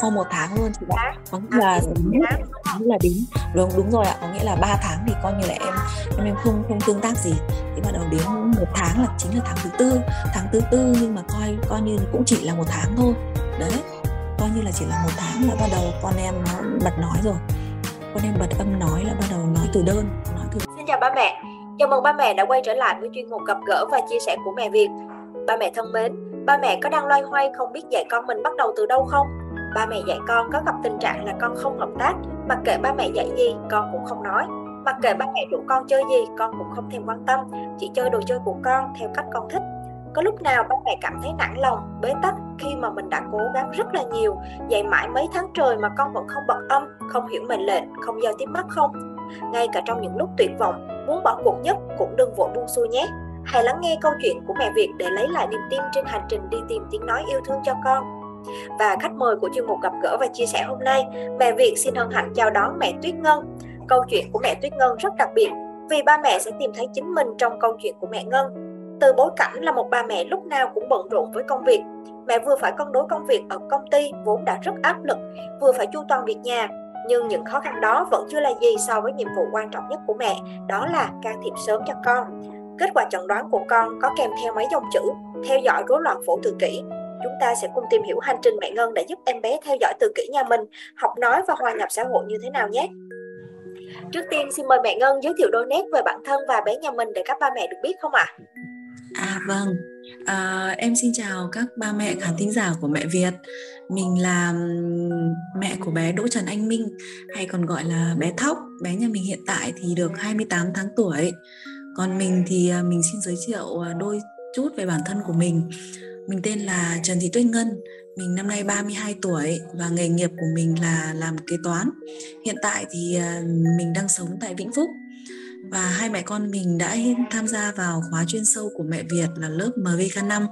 sau một tháng luôn chị ạ. Có nghĩa là nghĩa là đến. Đúng đúng rồi ạ. Có nghĩa là 3 tháng thì coi như là em em em không không tương tác gì. Thì bắt đầu đến một tháng là chính là tháng thứ tư. Tháng thứ tư nhưng mà coi coi như cũng chỉ là một tháng thôi. Đấy. Coi như là chỉ là một tháng là bắt đầu con em nó bật nói rồi. Con em bật âm nói là bắt đầu nói từ đơn nói từ xin chào ba mẹ. Chào mừng ba mẹ đã quay trở lại với chuyên mục gặp gỡ và chia sẻ của mẹ việt. Ba mẹ thân mến ba mẹ có đang loay hoay không biết dạy con mình bắt đầu từ đâu không ba mẹ dạy con có gặp tình trạng là con không hợp tác mặc kệ ba mẹ dạy gì, con cũng không nói. Mặc kệ ba mẹ rủ con chơi gì, con cũng không thèm quan tâm, chỉ chơi đồ chơi của con theo cách con thích. Có lúc nào ba mẹ cảm thấy nản lòng, bế tắc khi mà mình đã cố gắng rất là nhiều dạy mãi mấy tháng trời mà con vẫn không bật âm, không hiểu mệnh lệnh, không giao tiếp mắt không? Ngay cả trong những lúc tuyệt vọng, muốn bỏ cuộc nhất cũng đừng vội buông xuôi nhé. Hãy lắng nghe câu chuyện của mẹ Việt để lấy lại niềm tin trên hành trình đi tìm tiếng nói yêu thương cho con và khách mời của chuyên mục gặp gỡ và chia sẻ hôm nay mẹ Việt xin hân hạnh chào đón mẹ Tuyết Ngân câu chuyện của mẹ Tuyết Ngân rất đặc biệt vì ba mẹ sẽ tìm thấy chính mình trong câu chuyện của mẹ Ngân từ bối cảnh là một bà mẹ lúc nào cũng bận rộn với công việc. Mẹ vừa phải cân đối công việc ở công ty vốn đã rất áp lực, vừa phải chu toàn việc nhà. Nhưng những khó khăn đó vẫn chưa là gì so với nhiệm vụ quan trọng nhất của mẹ, đó là can thiệp sớm cho con. Kết quả chẩn đoán của con có kèm theo mấy dòng chữ, theo dõi rối loạn phổ tự kỷ. Chúng ta sẽ cùng tìm hiểu hành trình mẹ Ngân để giúp em bé theo dõi tự kỷ nhà mình, học nói và hòa nhập xã hội như thế nào nhé. Trước tiên xin mời mẹ Ngân giới thiệu đôi nét về bản thân và bé nhà mình để các ba mẹ được biết không ạ? À? À vâng, à, em xin chào các ba mẹ khán thính giả của mẹ Việt. Mình là mẹ của bé Đỗ Trần Anh Minh hay còn gọi là bé Thóc. Bé nhà mình hiện tại thì được 28 tháng tuổi. Còn mình thì à, mình xin giới thiệu à, đôi chút về bản thân của mình. Mình tên là Trần Thị Tuyết Ngân, mình năm nay 32 tuổi và nghề nghiệp của mình là làm kế toán. Hiện tại thì à, mình đang sống tại Vĩnh Phúc và hai mẹ con mình đã tham gia vào khóa chuyên sâu của mẹ Việt là lớp MVK5.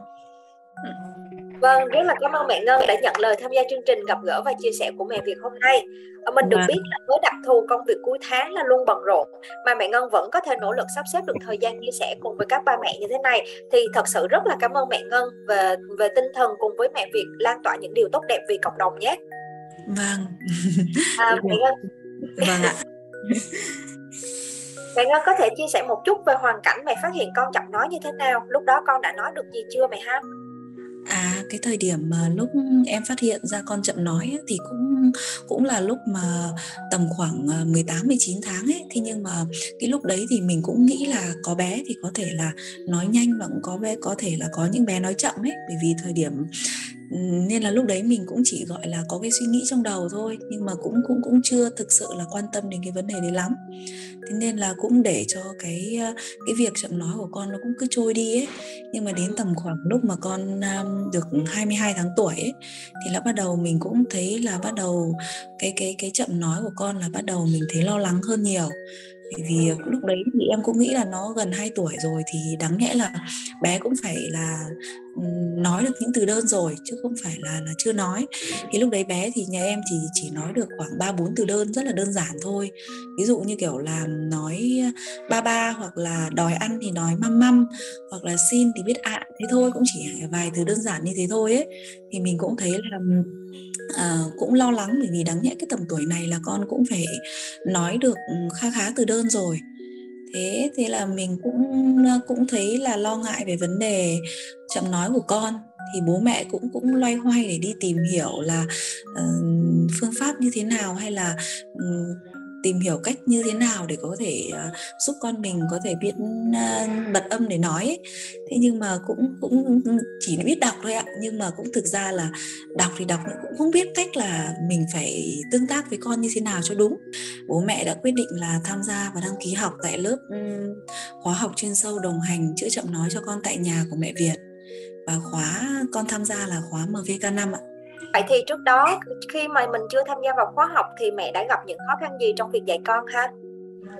Vâng, rất là cảm ơn mẹ Ngân đã nhận lời tham gia chương trình gặp gỡ và chia sẻ của mẹ Việt hôm nay. Mình được vâng. biết là với đặc thù công việc cuối tháng là luôn bận rộn mà mẹ Ngân vẫn có thể nỗ lực sắp xếp được thời gian chia sẻ cùng với các ba mẹ như thế này thì thật sự rất là cảm ơn mẹ Ngân về về tinh thần cùng với mẹ Việt lan tỏa những điều tốt đẹp vì cộng đồng nhé. Vâng. À, mẹ Ngân. Vâng ạ. Mẹ Ngân có thể chia sẻ một chút về hoàn cảnh mẹ phát hiện con chậm nói như thế nào? Lúc đó con đã nói được gì chưa mẹ ha? À cái thời điểm mà lúc em phát hiện ra con chậm nói thì cũng cũng là lúc mà tầm khoảng ờ, 18 19 tháng ấy. Thế nhưng mà cái lúc đấy thì mình cũng nghĩ là có bé thì có thể là nói nhanh và cũng có bé, có thể là có những bé nói chậm ấy bởi vì thời điểm nên là lúc đấy mình cũng chỉ, gọi là, có cái suy nghĩ trong đầu thôi, nhưng mà cũng cũng cũng chưa thực sự là quan tâm đến cái vấn đề đấy lắm. Thế nên là cũng để cho cái ờ, cái việc chậm nói của con nó cũng cứ trôi đi ấy. Nhưng mà đến tầm khoảng lúc mà con được 22 tháng tuổi ấy, thì là bắt đầu mình cũng thấy là bắt đầu cái cái cái chậm nói của con là bắt đầu mình thấy lo lắng hơn nhiều bởi vì ờ, lúc đấy thì em cũng nghĩ là nó gần 2 tuổi rồi thì đáng nhẽ là bé cũng phải là nói được những từ đơn rồi chứ không phải là là chưa nói. Thì lúc đấy bé thì nhà em thì chỉ nói được khoảng ba bốn từ đơn rất là đơn giản thôi. Ví dụ như kiểu là nói ờ, ba ba hoặc là đòi ăn thì nói măm măm hoặc là xin thì biết ạ. À, thế thôi cũng chỉ vài từ đơn giản như thế thôi ấy. Thì mình cũng thấy là à, cũng lo lắng bởi vì đáng nhẽ cái tầm tuổi này là con cũng phải nói được ừ, khá khá từ đơn rồi. Thế thế là mình cũng cũng thấy là lo ngại về vấn đề chậm nói của con. Thì bố mẹ cũng cũng loay hoay để đi tìm hiểu là uh, phương pháp như thế nào hay là um, tìm hiểu cách như thế nào để có thể uh, giúp con mình có thể biết uh, bật âm để nói ấy. thế nhưng mà cũng cũng chỉ biết đọc thôi ạ. Nhưng mà cũng thực ra là đọc thì đọc nhưng cũng không biết cách là mình phải tương tác với con như thế nào cho đúng. Bố mẹ đã quyết định là tham gia và đăng ký học tại lớp um, khóa học chuyên sâu đồng hành chữa chậm nói cho con tại nhà của mẹ Việt. Và khóa con tham gia là khóa MVK5 ạ. Vậy thì trước đó, khi mà mình chưa tham gia vào khóa học thì mẹ đã gặp những khó khăn gì trong việc dạy con ha?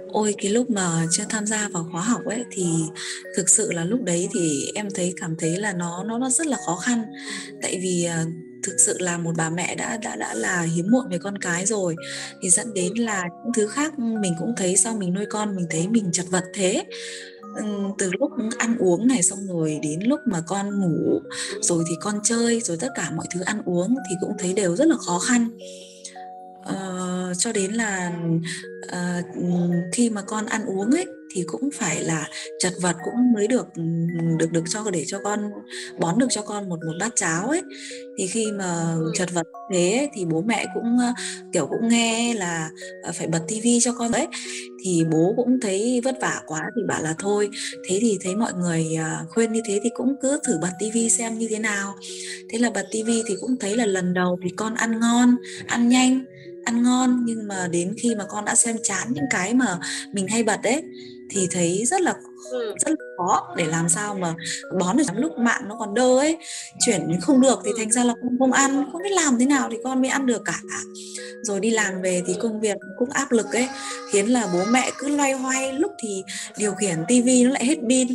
Ôi, cái lúc mà chưa tham gia vào khóa học ấy, thì thực sự là lúc đấy thì em thấy, cảm thấy là nó nó nó rất là khó khăn. Tại vì à, thực sự là một bà mẹ đã đã đã là hiếm muộn về con cái rồi. Thì dẫn đến là những thứ khác mình cũng thấy sau mình nuôi con, mình thấy mình chật vật thế. Ừ, từ lúc ăn uống này xong rồi đến lúc mà con ngủ rồi thì con chơi rồi tất cả mọi thứ ăn uống thì cũng thấy đều rất là khó khăn. Uh, cho đến là uh, khi mà con ăn uống ấy thì cũng phải là chật vật cũng mới được được được cho để cho con bón được cho con một một bát cháo ấy. Thì khi mà chật vật thế thì bố mẹ cũng kiểu cũng nghe là phải bật tivi cho con đấy. Thì bố cũng thấy vất vả quá thì bảo là thôi thế thì thấy mọi người khuyên như thế thì cũng cứ thử bật tivi xem như thế nào. Thế là bật tivi thì cũng thấy là lần đầu thì con ăn ngon ăn nhanh ăn ngon nhưng mà đến khi mà con đã xem chán những cái mà mình hay bật đấy thì thấy rất là ừ. rất là khó để làm sao mà bón được lúc mạng nó còn đơ ấy. Chuyển không được thì thành ra là không, không ăn không biết làm thế nào thì con mới ăn được cả. Rồi đi làm về thì công việc cũng áp lực ấy khiến là bố mẹ cứ loay hoay lúc thì điều khiển tivi nó lại hết pin.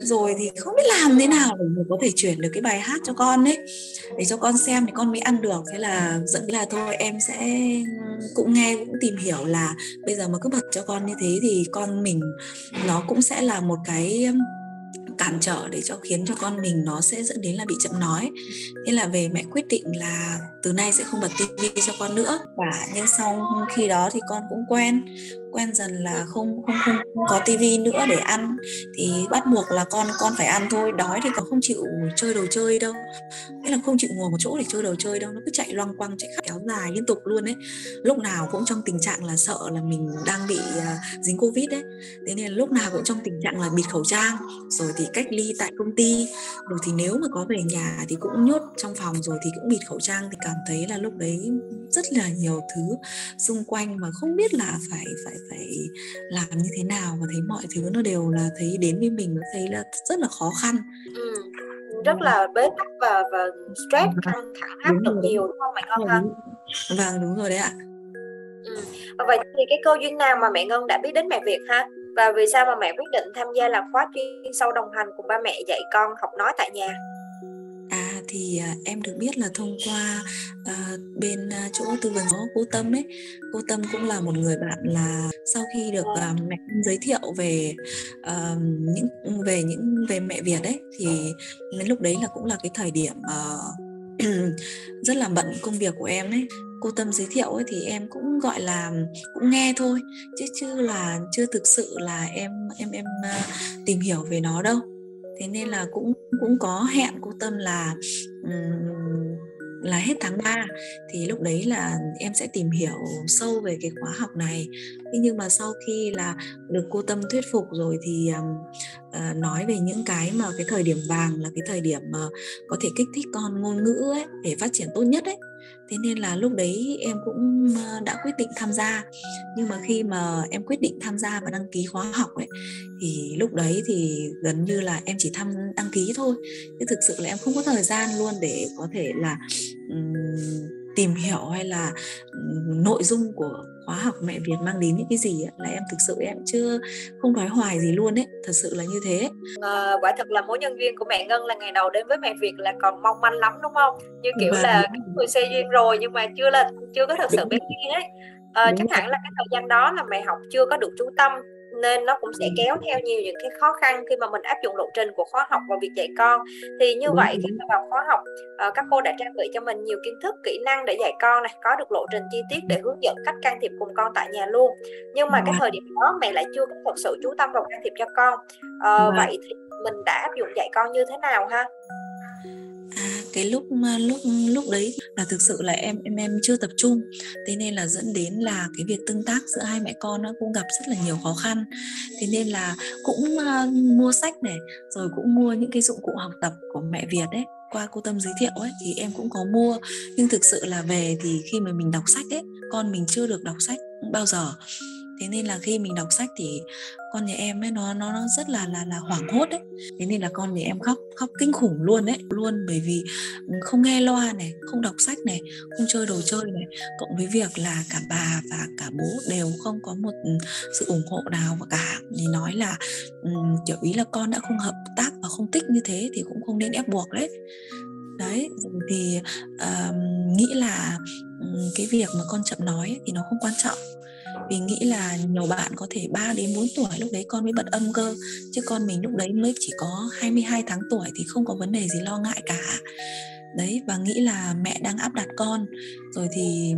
Rồi thì không biết làm thế nào để mình có thể chuyển được cái bài hát cho con ấy. Để cho con xem thì con mới ăn được. Thế là dẫn là thôi em sẽ cũng nghe cũng tìm hiểu là bây giờ mà cứ bật cho con như thế thì con mình nó cũng sẽ là một cái cản trở để cho khiến cho con mình nó sẽ dẫn đến là bị chậm nói. Nên là về mẹ quyết định là từ nay sẽ không bật tivi cho con nữa. Và nhưng sau khi đó thì con cũng quen quen dần là không không không, không có tivi nữa để ăn. Thì bắt buộc là con con phải ăn thôi. Đói thì con không chịu chơi đồ chơi đâu. Nghĩa là không chịu ngồi một chỗ để chơi đồ chơi đâu. Nó cứ chạy loang quăng chạy khắp kéo dài liên tục luôn ấy. Lúc nào cũng trong tình trạng là sợ là mình đang bị uh, dính covid đấy thế nên là lúc nào cũng trong tình trạng là bịt khẩu trang rồi thì cách ly tại công ty. Rồi thì nếu mà có về nhà thì cũng nhốt trong phòng rồi thì cũng bịt khẩu trang. Thì cảm thấy là lúc đấy rất là nhiều thứ xung quanh mà không biết là phải phải phải làm như thế nào và thấy mọi thứ nó đều là thấy đến với mình thấy là rất là khó khăn ừ. rất là bế tắc và và stress vâng. căng thẳng áp lực nhiều đúng không mẹ Ngân ha vâng đúng rồi đấy ạ ừ. vậy thì cái cơ duyên nào mà mẹ Ngân đã biết đến mẹ Việt ha và vì sao mà mẹ quyết định tham gia là khóa chuyên sâu đồng hành cùng ba mẹ dạy con học nói tại nhà À thì à, em được biết là thông qua à, bên à, chỗ tư vấn số cô Tâm ấy, cô Tâm cũng là một người bạn là sau khi được à, mẹ giới thiệu về à, những về những về mẹ Việt ấy thì đến lúc đấy là cũng là cái thời điểm à, rất là bận công việc của em ấy. Cô tâm giới thiệu ấy thì em cũng gọi là cũng nghe thôi chứ chứ là chưa thực sự là em em em uh, tìm hiểu về nó đâu thế nên là cũng cũng có hẹn cô tâm là um, là hết tháng 3 thì lúc đấy là em sẽ tìm hiểu sâu về cái khóa học này. Thế nhưng mà sau khi là được cô tâm thuyết phục rồi thì uh, nói về những cái mà cái thời điểm vàng là cái thời điểm mà có thể kích thích con ngôn ngữ ấy để phát triển tốt nhất ấy thế nên là lúc đấy em cũng ờ, đã quyết định tham gia. Nhưng mà khi mà em quyết định tham gia và đăng ký khóa học ấy thì lúc đấy thì gần như là em chỉ tham đăng ký thôi. Chứ thực sự là em không có thời gian luôn để có thể là um, tìm hiểu hay là um, nội dung của khóa học mẹ Việt mang đến những cái gì ấy, là em thực sự em chưa không nói hoài gì luôn ấy thật sự là như thế. À, quả thật là mối nhân duyên của mẹ Ngân là ngày đầu đến với mẹ Việt là còn mong manh lắm đúng không? Như kiểu và là các người xây duyên rồi nhưng mà chưa là chưa có thật sự biết duyên ấy à, chắc hẳn là cái thời gian đó là mẹ học chưa có được chú tâm nên nó cũng sẽ kéo theo nhiều những cái khó khăn khi mà mình áp dụng lộ trình của khóa học vào việc dạy con. Thì như vậy khi mà vào khóa học uh, các cô đã trang bị cho mình nhiều kiến thức kỹ năng để dạy con này có được lộ trình chi tiết để hướng dẫn cách can thiệp cùng con tại nhà luôn. Nhưng mà cái thời điểm đó mẹ lại chưa có thật sự chú tâm vào can thiệp cho con. Uh, vậy thì mình đã áp dụng dạy con như thế nào ha À, cái lúc lúc lúc đấy là thực sự là em em em chưa tập trung. Thế nên là dẫn đến là cái việc tương tác giữa hai mẹ con nó cũng gặp rất là nhiều khó khăn. Thế nên là cũng uh, mua sách này rồi cũng mua những cái dụng cụ học tập của mẹ Việt đấy qua cô tâm giới thiệu ấy thì em cũng có mua. Nhưng thực sự là về thì khi mà mình đọc sách ấy con mình chưa được đọc sách bao giờ thế nên là khi mình đọc sách thì con nhà em ấy nó nó nó rất là là là hoảng hốt đấy thế nên là con nhà em khóc khóc kinh khủng luôn đấy luôn bởi vì ừ, không nghe loa này không đọc sách này không chơi đồ chơi này. Cộng với việc là cả bà và cả bố đều không có một ừ, sự ủng hộ nào và cả. Thì nói là um, kiểu ý là con đã không hợp tác và không thích như thế thì cũng không nên ép buộc đấy. Đấy thì uh, nghĩ là um, cái việc mà con chậm nói thì nó không quan trọng vì nghĩ là nhiều bạn có thể 3 đến 4 tuổi lúc đấy con mới bật âm cơ. Chứ con mình lúc đấy mới chỉ có 22 tháng tuổi thì không có vấn đề gì lo ngại cả. Đấy, và nghĩ là mẹ đang áp đặt con. Rồi thì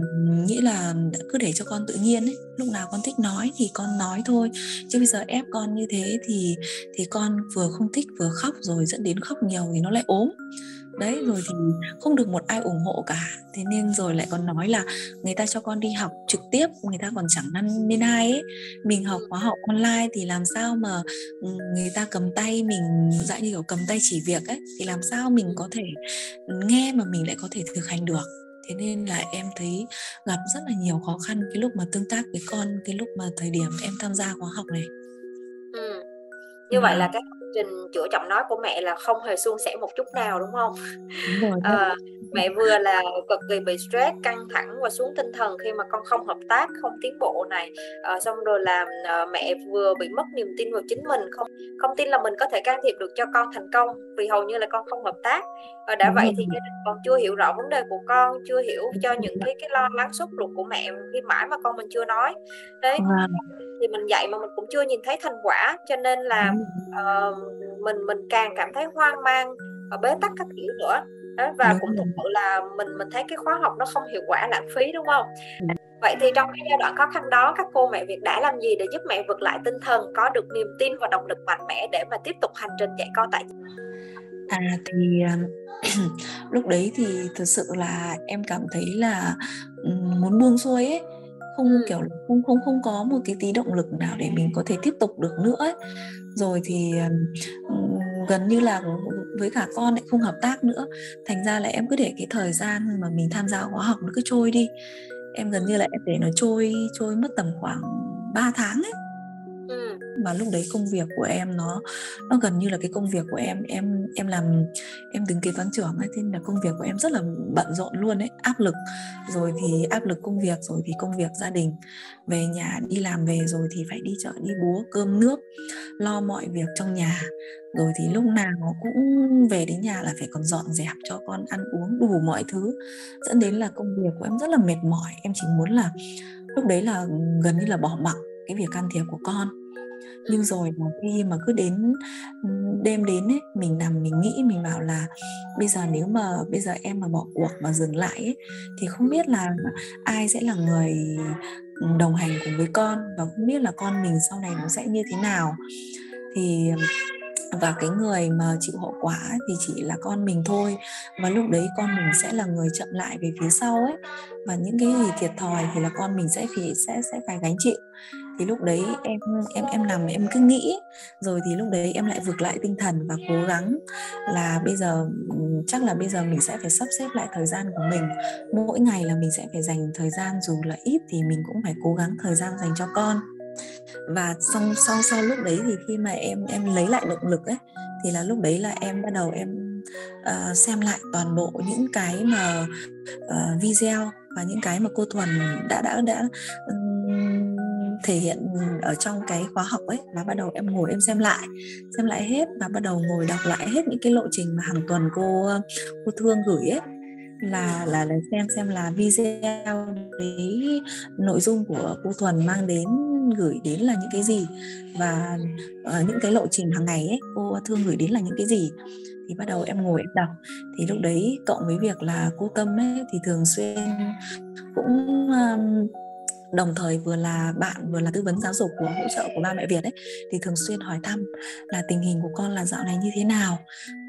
nghĩ là cứ để cho con tự nhiên ấy, lúc nào con thích nói thì con nói thôi. Chứ bây giờ ép con như thế thì thì con vừa không thích vừa khóc rồi dẫn đến khóc nhiều thì nó lại ốm đấy rồi thì không được một ai ủng hộ cả. Thế nên rồi lại còn nói là người ta cho con đi học trực tiếp người ta còn chẳng năn nên ai ấy. Mình học khóa học online thì làm sao mà người ta cầm tay mình dạng như kiểu cầm tay chỉ việc ấy thì làm sao mình có thể nghe mà mình lại có thể thực hành được? Thế nên là em thấy gặp rất là nhiều khó khăn cái lúc mà tương tác với con cái lúc mà thời điểm em tham gia khóa học này. Ừ. như vậy là cái trình chữa giọng nói của mẹ là không hề suôn sẻ một chút nào đúng không? Đúng rồi. À, mẹ vừa là cực kỳ bị stress, căng thẳng và xuống tinh thần khi mà con không hợp tác, không tiến bộ này. À, xong rồi là à, mẹ vừa bị mất niềm tin vào chính mình, không không tin là mình có thể can thiệp được cho con thành công vì hầu như là con không hợp tác. Và đã Đúng vậy rồi. thì gia đình còn chưa hiểu rõ vấn đề của con, chưa hiểu cho những cái cái lo lắng sốt ruột của mẹ khi mãi mà con mình chưa nói. Đấy. À thì mình dạy mà mình cũng chưa nhìn thấy thành quả cho nên là uh, mình mình càng cảm thấy hoang mang và bế tắc các kiểu nữa. Đó, và cũng thực sự là mình mình thấy cái khóa học nó không hiệu quả lãng phí đúng không? Vậy thì trong cái giai đoạn khó khăn đó các cô mẹ Việt đã làm gì để giúp mẹ vượt lại tinh thần có được niềm tin và động lực mạnh mẽ để mà tiếp tục hành trình dạy con tại à thì lúc đấy thì thực sự là em cảm thấy là muốn buông xuôi ấy không kiểu không không không có một cái tí động lực nào để mình có thể tiếp tục được nữa ấy. rồi thì gần như là với cả con lại không hợp tác nữa. Thành ra là em cứ để cái thời gian mà mình tham gia khóa học nó cứ trôi đi. Em gần như là em để nó trôi trôi mất tầm khoảng 3 tháng ấy mà lúc đấy công việc của em nó nó gần như là cái công việc của em em em làm, em đứng kế toán trưởng ấy, thế nên là công việc của em rất là bận rộn luôn ấy, áp lực. Rồi thì áp lực công việc, rồi thì công việc gia đình. Về nhà đi làm về rồi thì phải đi chợ, đi búa, cơm nước, lo mọi việc trong nhà. Rồi thì lúc nào nó cũng về đến nhà là phải còn dọn dẹp cho con ăn uống, đủ mọi thứ. Dẫn đến là công việc của em rất là mệt mỏi. Em chỉ muốn là, lúc đấy là gần như là bỏ mặc cái việc can thiệp của con nhưng rồi là khi mà cứ đến đêm đến ấy mình nằm mình nghĩ mình bảo là bây giờ nếu mà bây giờ em mà bỏ cuộc mà dừng lại ấy, thì không biết là ai sẽ là người đồng hành cùng với con và không biết là con mình sau này nó sẽ như thế nào. Thì và cái người mà chịu hậu quả thì chỉ là con mình thôi và lúc đấy con mình sẽ là người chậm lại về phía sau ấy. Và những cái gì thiệt thòi thì là con mình sẽ phải sẽ sẽ phải gánh chịu thì lúc đấy em em em nằm em cứ nghĩ. Rồi thì lúc đấy em lại vực lại tinh thần và cố gắng là bây giờ ừ, chắc là bây giờ mình sẽ phải sắp xếp lại thời gian của mình. Mỗi ngày là mình sẽ phải dành thời gian dù là ít thì mình cũng phải cố gắng thời gian dành cho con. Và sau sau sau lúc đấy thì khi mà em em lấy lại động lực ấy thì là lúc đấy là em bắt đầu em uh, xem lại toàn bộ những cái mà uh, video và những cái mà cô thuần đã đã đã um, thể hiện ở trong cái khóa học ấy và bắt đầu em ngồi em xem lại xem lại hết và bắt đầu ngồi đọc lại hết những cái lộ trình mà hàng tuần cô cô thương gửi ấy. Là là là xem xem là video đấy nội dung của cô thuần mang đến gửi đến là những cái gì và uh, những cái lộ trình hàng ngày ấy cô thương gửi đến là những cái gì. Thì bắt đầu em ngồi em đọc. Thì lúc đấy cộng với việc là cô tâm ấy thì thường xuyên cũng um, đồng thời vừa là bạn vừa là tư vấn giáo dục của hỗ trợ của ba mẹ Việt ấy thì thường xuyên hỏi thăm là tình hình của con là dạo này như thế nào.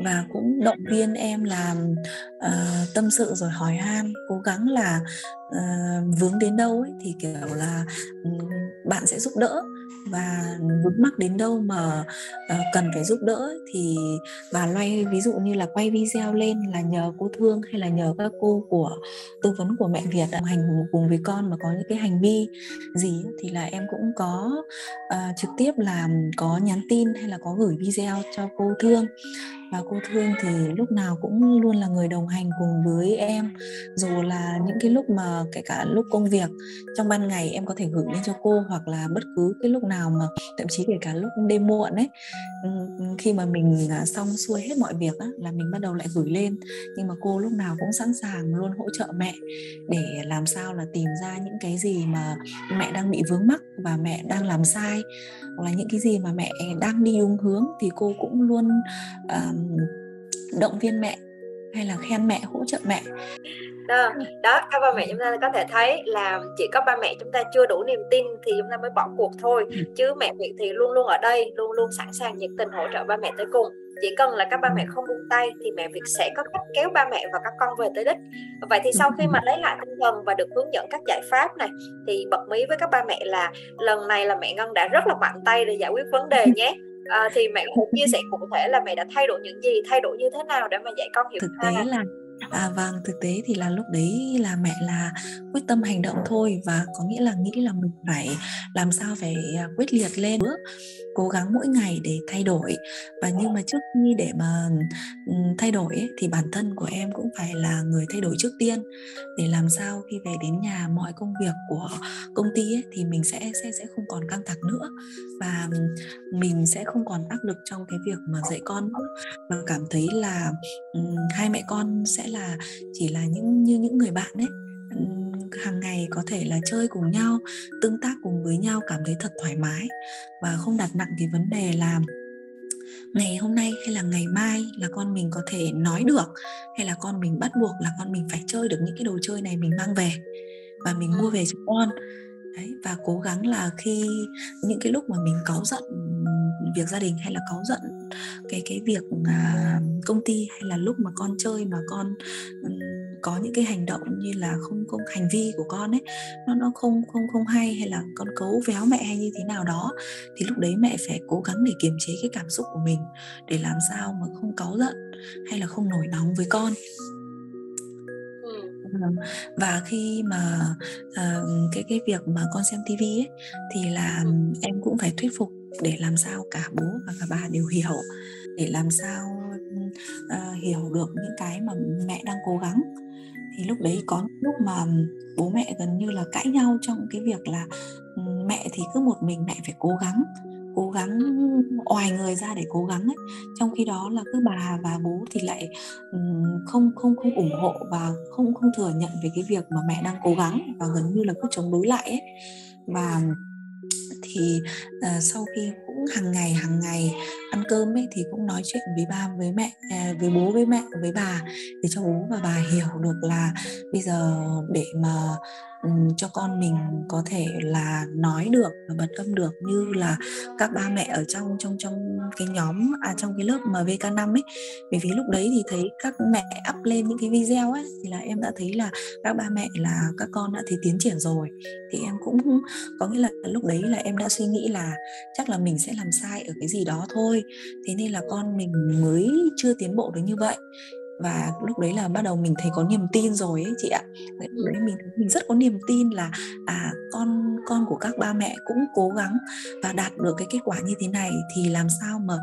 Và cũng động viên em làm uh, ờ, tâm sự rồi hỏi han cố gắng là uh, vướng đến đâu ấy thì kiểu là um, bạn sẽ giúp đỡ và vướng mắc đến đâu mà uh, cần phải giúp đỡ thì và loay ví dụ như là quay video lên là nhờ cô thương hay là nhờ các cô của tư vấn của mẹ Việt đồng hành cùng với con mà có những cái hành vi gì thì là em cũng có uh, trực tiếp là có nhắn tin hay là có gửi video cho cô thương và cô Thương thì lúc nào cũng luôn là người đồng hành cùng với em. Dù là những cái lúc mà kể cả lúc công việc trong ban ngày em có thể gửi lên cho cô hoặc là bất cứ cái lúc nào mà thậm chí kể cả lúc đêm muộn ấy. Khi mà mình à, xong xuôi hết mọi việc á, là mình bắt đầu lại gửi lên. Nhưng mà cô lúc nào cũng sẵn sàng luôn hỗ trợ mẹ để làm sao là tìm ra những cái gì mà mẹ đang bị vướng mắc và mẹ đang làm sai. Hoặc là những cái gì mà mẹ đang đi đúng hướng thì cô cũng luôn uh, động viên mẹ hay là khen mẹ hỗ trợ mẹ? Đó, đó các ba mẹ. Chúng ta có thể thấy là chỉ có ba mẹ chúng ta chưa đủ niềm tin thì chúng ta mới bỏ cuộc thôi. Ừ. chứ mẹ Việt thì luôn luôn ở đây luôn luôn sẵn sàng nhiệt tình hỗ trợ ba mẹ tới cùng. Chỉ cần là các ba mẹ không buông tay thì mẹ Việt sẽ có cách kéo ba mẹ và các con về tới đích. Vậy thì sau khi mà lấy lại tinh thần và được hướng dẫn các giải pháp này thì bật mí với các ba mẹ là lần này là mẹ Ngân đã rất là mạnh tay để giải quyết vấn đề nhé à, thì mẹ cũng chia sẻ cụ thể là mẹ đã thay đổi những gì thay đổi như thế nào để mà dạy con hiểu thực tế là À vâng, thực tế thì là lúc đấy là mẹ là quyết tâm hành động thôi và có nghĩa là nghĩ là mình phải làm sao phải à, quyết liệt lên nữa cố gắng mỗi ngày để thay đổi. Và nhưng mà trước khi để mà ừ, thay đổi ấy, thì bản thân của em cũng phải là người thay đổi trước tiên. Để làm sao khi về đến nhà mọi công việc của công ty ấy, thì mình sẽ sẽ sẽ không còn căng thẳng nữa. Và ừ, mình sẽ không còn áp lực trong cái việc mà dạy con nữa. Và cảm thấy là um, hai mẹ con sẽ là chỉ là những như những người bạn ấy. Hàng ngày có thể là chơi cùng nhau tương tác cùng với nhau cảm thấy thật thoải mái và không đặt nặng cái vấn đề là ngày hôm nay hay là ngày mai là con mình có thể nói được hay là con mình bắt buộc là con mình phải chơi được những cái đồ chơi này mình mang về và mình mua về cho con. Đấy và cố gắng là khi những cái lúc mà mình cáu giận việc gia đình hay là cáu giận cái cái việc à, công ty hay là lúc mà con chơi mà con um, có những cái hành động như là không không hành vi của con ấy nó nó không không không hay hay là con cấu véo mẹ hay như thế nào đó thì lúc đấy mẹ phải cố gắng để kiềm chế cái cảm xúc của mình để làm sao mà không cáu giận hay là không nổi nóng với con. Và khi mà uh, cái cái việc mà con xem tivi ấy thì là em cũng phải thuyết phục để làm sao cả bố và cả bà đều hiểu để làm sao uh, hiểu được những cái mà mẹ đang cố gắng. Thì lúc đấy có lúc mà bố mẹ gần như là cãi nhau trong cái việc là ừ, mẹ thì cứ một mình mẹ phải cố gắng cố gắng oài người ra để cố gắng ấy. Trong khi đó là cứ bà và bố thì lại ừ, không không không ủng hộ và không không thừa nhận về cái việc mà mẹ đang cố gắng và gần như là cứ chống đối lại ấy. Và thì uh, sau khi cũng hàng ngày hàng ngày ăn cơm ấy thì cũng nói chuyện với ba, với mẹ à, với bố, với mẹ, với bà để cho bố và bà hiểu được là bây giờ để mà ừ, cho con mình có thể là nói được và bật âm được như là các ba mẹ ở trong trong trong cái nhóm à trong cái lớp mà VK5 ấy. Bởi vì lúc đấy thì thấy các mẹ up lên những cái video ấy thì là em đã thấy là các ba mẹ là các con đã thấy tiến triển rồi. Thì em cũng có nghĩa là lúc đấy là em đã suy nghĩ là chắc là mình sẽ làm sai ở cái gì đó thôi thế nên là con mình mới chưa tiến bộ được như vậy. Và lúc đấy là bắt đầu mình thấy có niềm tin rồi ấy chị ạ. Đấy mình mình rất có niềm tin là à con con của các ba mẹ cũng cố gắng và đạt được cái kết quả như thế này thì làm sao mà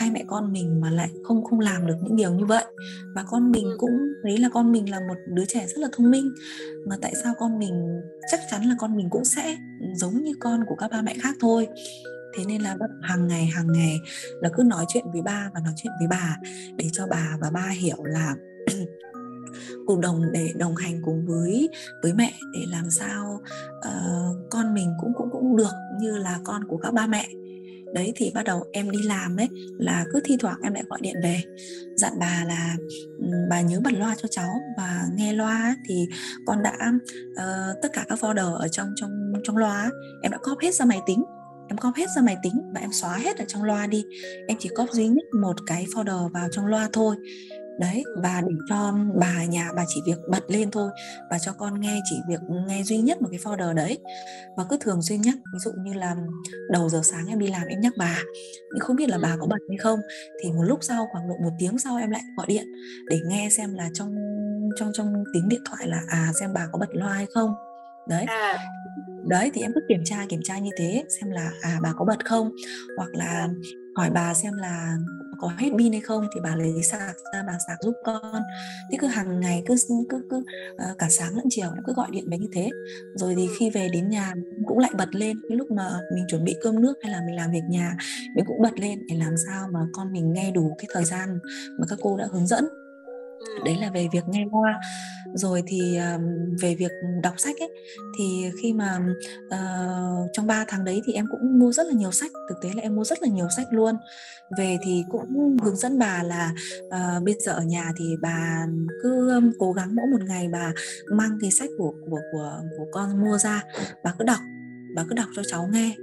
hai mẹ con mình mà lại không không làm được những điều như vậy. Và con mình cũng thấy là con mình là một đứa trẻ rất là thông minh mà tại sao con mình chắc chắn là con mình cũng sẽ giống như con của các ba mẹ khác thôi thế nên là bắt hàng ngày hàng ngày là cứ nói chuyện với ba và nói chuyện với bà để cho bà và ba hiểu là cùng đồng để đồng hành cùng với với mẹ để làm sao uh, con mình cũng cũng cũng được như là con của các ba mẹ. Đấy thì bắt đầu em đi làm ấy là cứ thi thoảng em lại gọi điện về dặn bà là ừ, bà nhớ bật loa cho cháu và nghe loa thì con đã uh, tất cả các folder ở trong trong trong loa em đã copy hết ra máy tính em copy hết ra máy tính và em xóa hết ở trong loa đi. Em chỉ copy duy nhất một cái folder vào trong loa thôi. Đấy và để cho bà nhà bà chỉ việc bật lên thôi và cho con nghe chỉ việc nghe duy nhất một cái folder đấy. Và cứ thường xuyên nhắc ví dụ như là đầu giờ sáng em đi làm em nhắc bà nhưng không biết là bà có bật hay không? Thì một lúc sau khoảng độ một tiếng sau em lại gọi điện để nghe xem là trong trong trong tiếng điện thoại là à xem bà có bật loa hay không? Đấy. À đấy, thì em cứ kiểm tra kiểm tra như thế, xem là à bà có bật không? Hoặc là hỏi bà xem là có hết pin hay không? Thì bà lấy sạc ra, bà sạc giúp con. Thế cứ hàng ngày cứ cứ cứ ờ, cả sáng lẫn chiều nó cứ gọi điện về như thế. Rồi thì khi về đến nhà cũng lại bật lên. Cái lúc mà mình chuẩn bị cơm nước hay là mình làm việc nhà, mình cũng bật lên. Để làm sao mà con mình nghe đủ cái thời gian mà các cô đã hướng dẫn đấy là về việc nghe loa rồi thì à, về việc đọc sách ấy thì khi mà uh, trong 3 tháng đấy thì em cũng mua rất là nhiều sách. Thực tế là em mua rất là nhiều sách luôn. Về thì cũng hướng dẫn bà là uh, bây giờ ở nhà thì bà cứ um, cố gắng mỗi một ngày bà mang cái sách của của của của con mua ra. Bà cứ đọc bà cứ đọc cho cháu nghe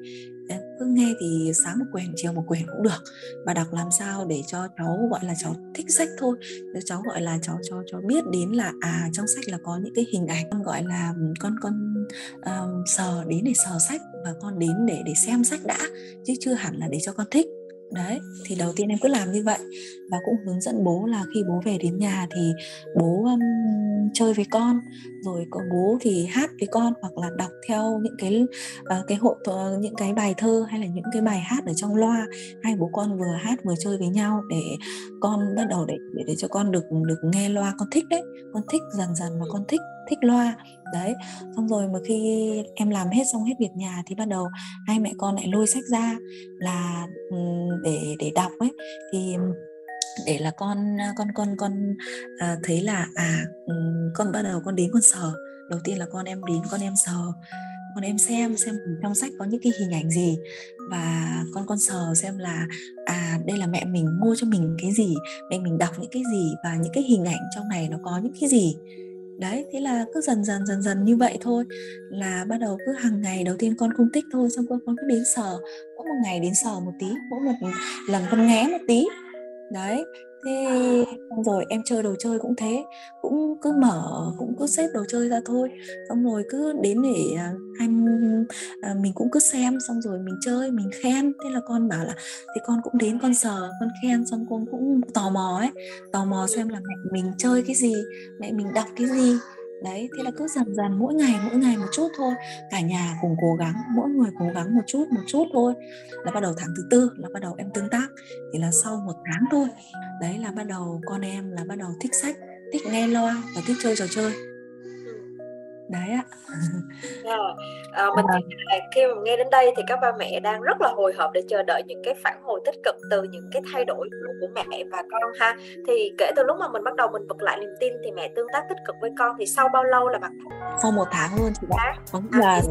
cứ nghe thì sáng một quyển chiều một quyển cũng được. Và đọc làm sao để cho cháu gọi là cháu thích sách thôi. Để cháu gọi là cháu cho cháu biết đến là à trong sách là có những cái hình ảnh con gọi là con con um, sờ đến để sờ sách và con đến để để xem sách đã chứ chưa hẳn là để cho con thích đấy thì đầu tiên em cứ làm như vậy. Và cũng hướng dẫn bố là khi bố về đến nhà thì bố um, chơi với con. Rồi có bố thì hát với con hoặc là đọc theo những cái uh, cái hộ uh, ờ, những cái bài thơ hay là những cái bài hát ở trong loa. Hai bố con vừa hát vừa chơi với nhau để con bắt đầu để để, để cho con được được nghe loa. Con thích đấy con thích dần dần mà con thích thích loa. Đấy xong rồi mà khi em làm hết xong hết việc nhà thì bắt đầu hai mẹ con lại lôi sách ra là để để đọc ấy. Thì để là con con con con à, thấy là à con bắt đầu con đến con sờ. Đầu tiên là con em đến con em sờ con em xem xem trong sách có những cái hình ảnh gì và con con sờ xem là à đây là mẹ mình mua cho mình cái gì mẹ mình đọc những cái gì và những cái hình ảnh trong này nó có những cái gì đấy, thế là cứ dần dần dần dần như vậy thôi. Là bắt đầu cứ hàng ngày đầu tiên con không thích thôi, xong con con cứ đến sờ, mỗi một ngày đến sờ một tí, mỗi một lần con nghe một tí. Đấy thế, xong rồi em chơi đồ chơi cũng thế, cũng cứ mở, cũng cứ xếp đồ chơi ra thôi. Xong rồi cứ đến để à, anh à, mình cũng cứ xem, xong rồi mình chơi, mình khen. Thế là con bảo là, thì con cũng đến, con sờ, con khen, xong con cũng tò mò ấy, tò mò xem là mẹ mình chơi cái gì, mẹ mình đọc cái gì đấy, thế là cứ dần dần mỗi ngày mỗi ngày một chút thôi. Cả nhà cùng cố gắng, mỗi người cố gắng một chút một chút thôi. Là bắt đầu tháng thứ tư, là bắt đầu em tương tác. Thì là sau một tháng thôi. Đấy, là bắt đầu con em là bắt đầu thích sách, thích nghe loa và thích chơi trò chơi đấy ạ. Yeah. à, mình à. là khi mà nghe đến đây thì các ba mẹ đang rất là hồi hộp để chờ đợi những cái phản hồi tích cực từ những cái thay đổi của mẹ và con ha. Thì kể từ lúc mà mình bắt đầu mình vực lại niềm tin thì mẹ tương tác tích cực với con thì sau bao lâu là bạn sau một tháng luôn chị ạ. Có nghĩa là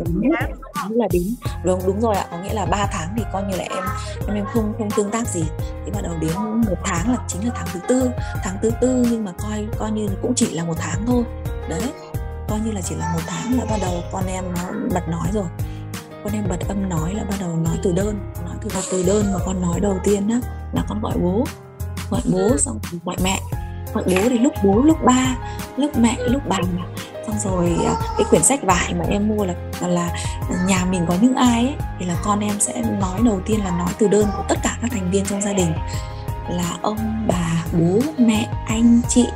tháng, là đến đúng đúng rồi ạ. Có nghĩa là 3 tháng thì coi như là em em em không không tương tác gì. Thì bắt đầu đến một tháng là chính là tháng thứ tư. Tháng thứ tư nhưng mà coi coi như cũng chỉ là một tháng thôi. Đấy coi như là chỉ là một tháng là bắt đầu con em nó bật nói rồi. Con em bật âm nói là bắt đầu nói từ đơn nói từ từ đơn mà con nói đầu tiên á là con gọi bố. Gọi bố xong gọi mẹ. Gọi bố thì lúc bố lúc ba lúc mẹ lúc bà. Xong rồi à, cái quyển sách vải mà em mua là là nhà mình có những ai ấy, thì là con em sẽ nói đầu tiên là nói từ đơn của tất cả các thành viên trong gia đình là ông bà bố mẹ anh chị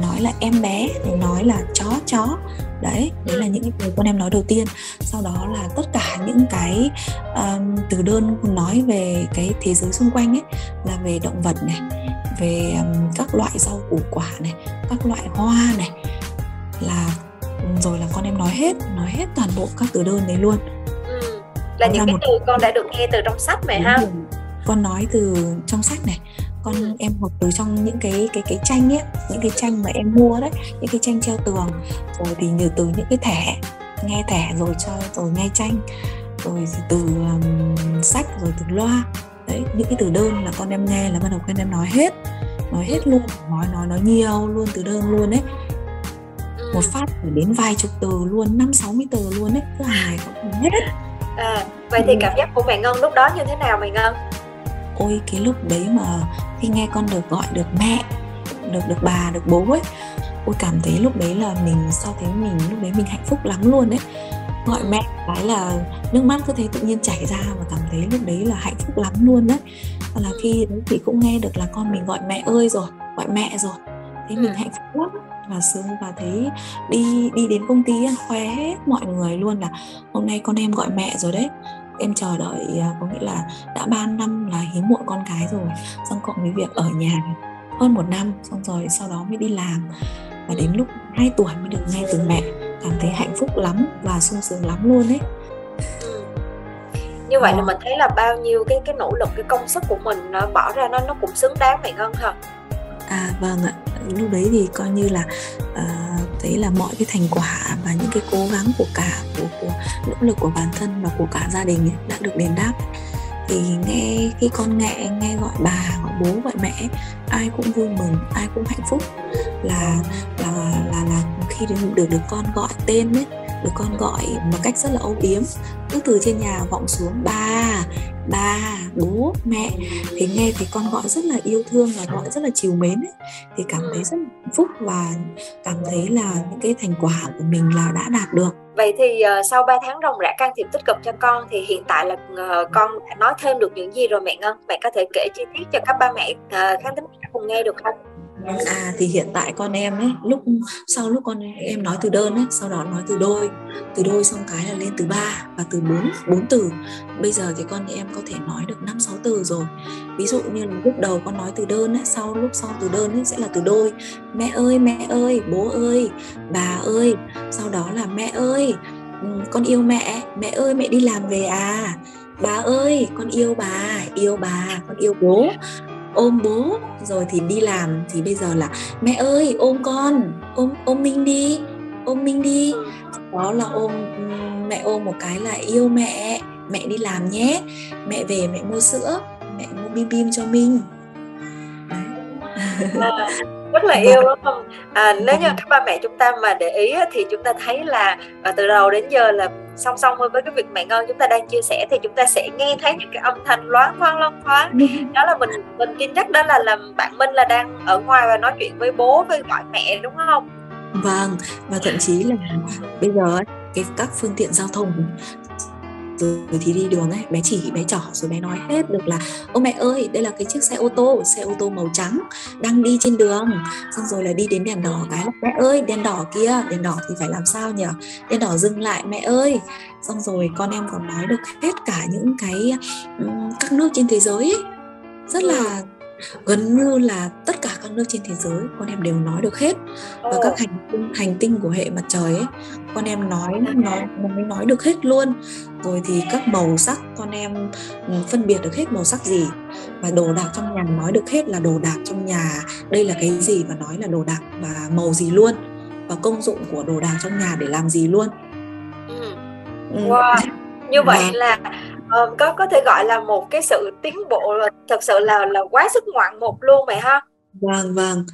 nói là em bé nói là chó chó. Đấy đấy là những cái từ con em nói đầu tiên. Sau đó là tất cả những cái um, từ đơn nói về cái thế giới xung quanh ấy là về động vật này về um, các loại rau củ quả này các loại hoa này là rồi là con em nói hết nói hết toàn bộ các từ đơn đấy luôn. Ừ. là những cái một... từ con đã được nghe từ trong sách này ha? con nói từ trong sách này con em học từ trong những cái cái cái tranh ấy những cái tranh mà em mua đấy những cái tranh treo tường rồi thì nhờ từ những cái thẻ nghe thẻ rồi cho rồi nghe tranh rồi từ um, sách rồi từ loa đấy những cái từ đơn là con em nghe là bắt đầu con em nói hết nói hết luôn nói nói nói nhiều luôn từ đơn luôn đấy một phát phải đến vài chục từ luôn năm sáu mươi từ luôn đấy cứ ngày cũng hết. À, vậy thì cảm giác của mẹ ngân lúc đó như thế nào mẹ ngân? Ôi cái lúc đấy mà khi nghe con được gọi được mẹ được được bà được bố ấy ôi cảm thấy lúc đấy là mình so thấy mình lúc đấy mình hạnh phúc lắm luôn đấy gọi mẹ cái là nước mắt cứ thế tự nhiên chảy ra và cảm thấy lúc đấy là hạnh phúc lắm luôn đấy. Và là khi đấy thì cũng nghe được là con mình gọi mẹ ơi rồi gọi mẹ rồi. Thế mình ừ. hạnh phúc lắm. Và sướng và thấy đi đi đến công ty khoe hết mọi người luôn là hôm nay con em gọi mẹ rồi đấy em chờ đợi à, có nghĩa là đã 3 năm là hiếm muộn con cái rồi, xong cộng với việc ở nhà hơn một năm, xong rồi sau đó mới đi làm. Và đến lúc 2 tuổi mới được nghe từ mẹ, cảm thấy hạnh phúc lắm và sung sướng lắm luôn ấy. Ừ. Như vậy là mình thấy là bao nhiêu cái cái nỗ lực, cái công sức của mình nó bỏ ra nó nó cũng xứng đáng mẹ ngân thật à vâng ạ. Lúc đấy thì coi như là uh, thấy là mọi cái thành quả và những cái cố gắng của cả của, của nỗ lực của bản thân và của cả gia đình ấy, đã được đền đáp. Thì nghe khi con nghe nghe gọi bà gọi bố gọi mẹ ai cũng vui mừng ai cũng hạnh phúc. Là là là là khi được được, được con gọi tên ấy được con gọi một cách rất là âu yếm cứ từ trên nhà vọng xuống ba ba bố mẹ thì nghe thấy con gọi rất là yêu thương và gọi rất là chiều mến ấy. thì cảm thấy rất hạnh phúc và cảm thấy là những cái thành quả của mình là đã đạt được Vậy thì uh, sau 3 tháng ròng rã can thiệp tích cực cho con thì hiện tại là uh, con đã nói thêm được những gì rồi mẹ Ngân? Mẹ có thể kể chi tiết cho các ba mẹ uh, khán thính giả cùng nghe được không? À thì hiện tại con em ấy, lúc sau lúc con em nói từ đơn ấy, sau đó nói từ đôi. Từ đôi xong cái là lên từ ba và từ bốn bốn từ. Bây giờ thì con em có thể nói được năm, sáu từ rồi. Ví dụ như lúc đầu con nói từ đơn ấy, sau lúc sau từ đơn ấy sẽ là từ đôi. Mẹ ơi mẹ ơi, bố ơi, bà ơi. Sau đó là mẹ ơi ừ, con yêu mẹ. Mẹ ơi, mẹ đi làm về à. Bà ơi, con yêu bà yêu bà, con yêu bố ôm bố rồi thì đi làm thì bây giờ là mẹ ơi ôm con ôm ôm minh đi ôm minh đi. Đó là ôm mẹ ôm một cái là yêu mẹ mẹ đi làm nhé mẹ về mẹ mua sữa mẹ mua bim bim cho minh rất là yêu đúng không? À, nếu như các ba mẹ chúng ta mà để ý thì chúng ta thấy là và từ đầu đến giờ là song song với cái việc mẹ ngon chúng ta đang chia sẻ thì chúng ta sẽ nghe thấy những cái âm thanh loáng thoáng loáng thoáng. Đó là mình mình tin chắc đó là làm bạn Minh là đang ở ngoài và nói chuyện với bố với gọi mẹ đúng không? Vâng và thậm chí là bây giờ cái các phương tiện giao thông rồi thì đi đường ấy, bé chỉ, bé trỏ rồi bé nói hết được là, ô mẹ ơi, đây là cái chiếc xe ô tô, xe ô tô màu trắng đang đi trên đường. Xong rồi là đi đến đèn đỏ cái là mẹ ơi, đèn đỏ kia, đèn đỏ thì phải làm sao nhỉ đèn đỏ dừng lại, mẹ ơi. Xong rồi con em còn nói được hết cả những cái các nước trên thế giới ấy. rất là gần như là tất cả các nước trên thế giới con em đều nói được hết. Và các hành tinh hành tinh của hệ mặt trời ấy con em nói nói nói nói được hết luôn. Rồi thì các màu sắc con em ừ, phân biệt được hết màu sắc gì? Và đồ đạc trong nhà nói được hết là đồ đạc trong nhà đây là cái gì và nói là đồ đạc và màu gì luôn? Và công dụng của đồ đạc trong nhà để làm gì luôn? Ừ. wow. Như vậy và... là uh, có có thể gọi là một cái sự tiến bộ thật sự là là quá sức ngoạn mục luôn mày ha vâng vâng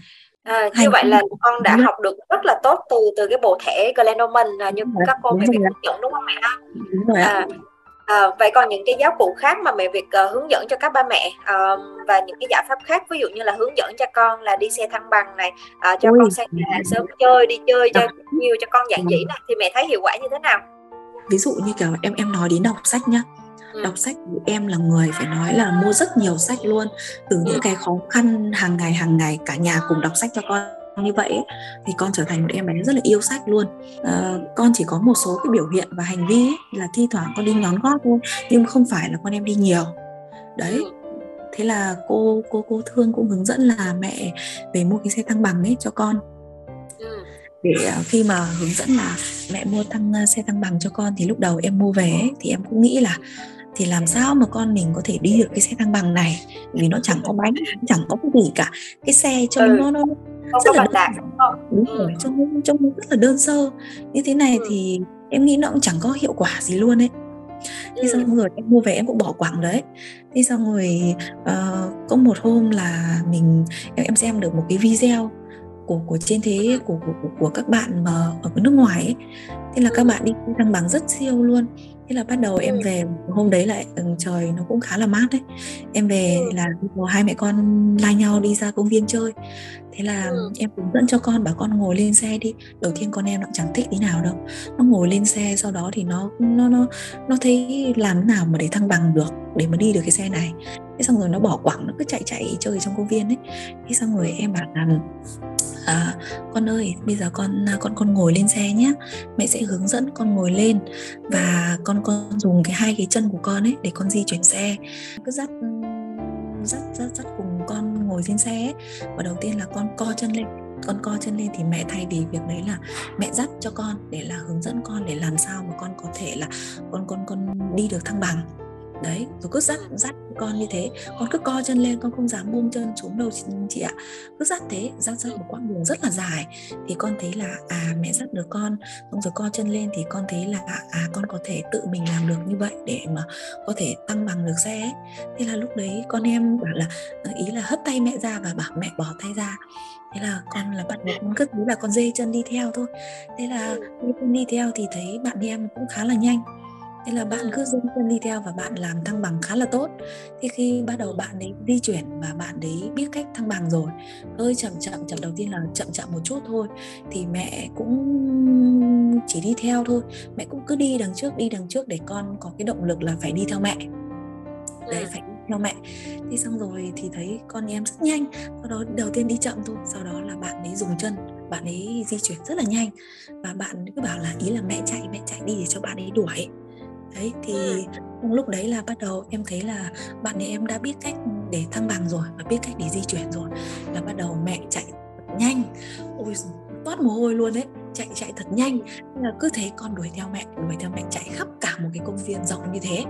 À, như Hành vậy là con đã học được rất là tốt từ từ cái bộ thẻ Glennorman à, như các cô mẹ Việt hướng dẫn đúng không mẹ ha? Đúng rồi à, à, vậy còn những cái giáo cụ khác mà mẹ Việt uh, hướng dẫn cho các ba mẹ uh, và những cái giải pháp khác ví dụ như là hướng dẫn cho con là đi xe thăng bằng này uh, cho Ui. con sang nhà sớm chơi đi chơi cho nhiều cho con giản dị này thì mẹ thấy hiệu quả như thế nào? Ví dụ như kiểu em em nói đến đọc sách nhá. Đọc sách thì em là người phải nói là mua rất nhiều sách luôn từ ừ. những cái khó khăn hàng ngày hàng ngày cả nhà cùng đọc sách cho con như vậy thì con trở thành một em bé rất là yêu sách luôn à, con chỉ có một số cái biểu hiện và hành vi ấy, là thi thoảng con đi nhón gót thôi nhưng không phải là con em đi nhiều đấy ừ. thế là cô cô cô thương cũng hướng dẫn là mẹ về mua cái xe thăng bằng ấy cho con ừ. để à, khi mà hướng dẫn là mẹ mua thăng xe thăng bằng cho con thì lúc đầu em mua về ấy, thì em cũng nghĩ là thì làm sao mà con mình có thể đi được cái xe thăng bằng này? Vì nó chẳng có bánh chẳng có cái gì cả. Cái xe trông ừ. nó nó rất là đơn đúng ừ. rồi trông trông rất là đơn sơ. Như thế này ừ. thì em nghĩ nó cũng chẳng có hiệu quả gì luôn ấy. Thế xong ừ. rồi em mua về em cũng bỏ quảng đấy. Thế xong rồi uh, có một hôm là mình em em xem được một cái video của của trên thế của của, của, của các bạn mà ở nước ngoài ấy. Thế là các bạn đi thăng bằng rất siêu luôn thế là bắt đầu em về hôm đấy lại ừ, trời nó cũng khá là mát đấy. Em về ừ. là hai mẹ con lai nhau đi ra công viên chơi. Thế là ừ. em hướng dẫn cho con bảo con ngồi lên xe đi. Đầu tiên con em nó chẳng thích tí nào đâu. Nó ngồi lên xe sau đó thì nó nó nó nó thấy làm nào mà để thăng bằng được để mà đi được cái xe này. Thế xong rồi nó bỏ quẳng nó cứ chạy chạy chơi trong công viên ấy. Thế xong rồi em bảo là à, con ơi bây giờ con à, con con ngồi lên xe nhé mẹ sẽ hướng dẫn con ngồi lên và con con dùng cái hai cái chân của con ấy để con di chuyển xe. Cứ dắt ừ, dắt dắt dắt cùng con ngồi trên xe ấy. và đầu tiên là con co chân lên con co chân lên thì mẹ thay vì việc đấy là mẹ dắt cho con để là hướng dẫn con để làm sao mà con có thể là con con con đi được thăng bằng đấy rồi cứ dắt dắt con như thế. Con cứ co chân lên con không dám buông chân xuống đâu chị, ạ. Cứ dắt thế dắt dắt một quãng đường rất là dài. Thì con thấy là à mẹ dắt được con xong rồi co chân lên thì con thấy là à con có thể tự mình làm được như vậy để mà có thể tăng bằng được xe ấy. thế là lúc đấy con em bảo là ờ, ý là hất tay mẹ ra và bảo mẹ bỏ tay ra. Thế là con là bạn con cứ thấy là con dê chân đi theo thôi. Thế là đi theo thì thấy bạn em cũng khá là nhanh thế là bạn cứ dâng chân đi theo và bạn làm thăng bằng khá là tốt. Thì khi bắt đầu bạn ấy di chuyển và bạn ấy biết cách thăng bằng rồi hơi chậm chậm chậm đầu tiên là chậm chậm một chút thôi thì mẹ cũng chỉ đi theo thôi. Mẹ cũng cứ đi đằng trước đi đằng trước để con có cái động lực là phải đi theo mẹ. Đấy phải đi theo mẹ. Thì xong rồi thì thấy con em rất nhanh sau đó đầu tiên đi chậm thôi sau đó là bạn ấy dùng chân bạn ấy di chuyển rất là nhanh. Và bạn cứ bảo là ý là mẹ chạy mẹ chạy đi để cho bạn ấy đuổi đấy thì trong lúc đấy là bắt đầu em thấy là bạn ấy em đã biết cách để thăng bằng rồi và biết cách để di chuyển rồi. Là bắt đầu mẹ chạy nhanh. Ôi toát mồ hôi luôn đấy chạy chạy thật nhanh. Là cứ thế con đuổi theo mẹ đuổi theo mẹ chạy khắp cả một cái công viên rộng như thế.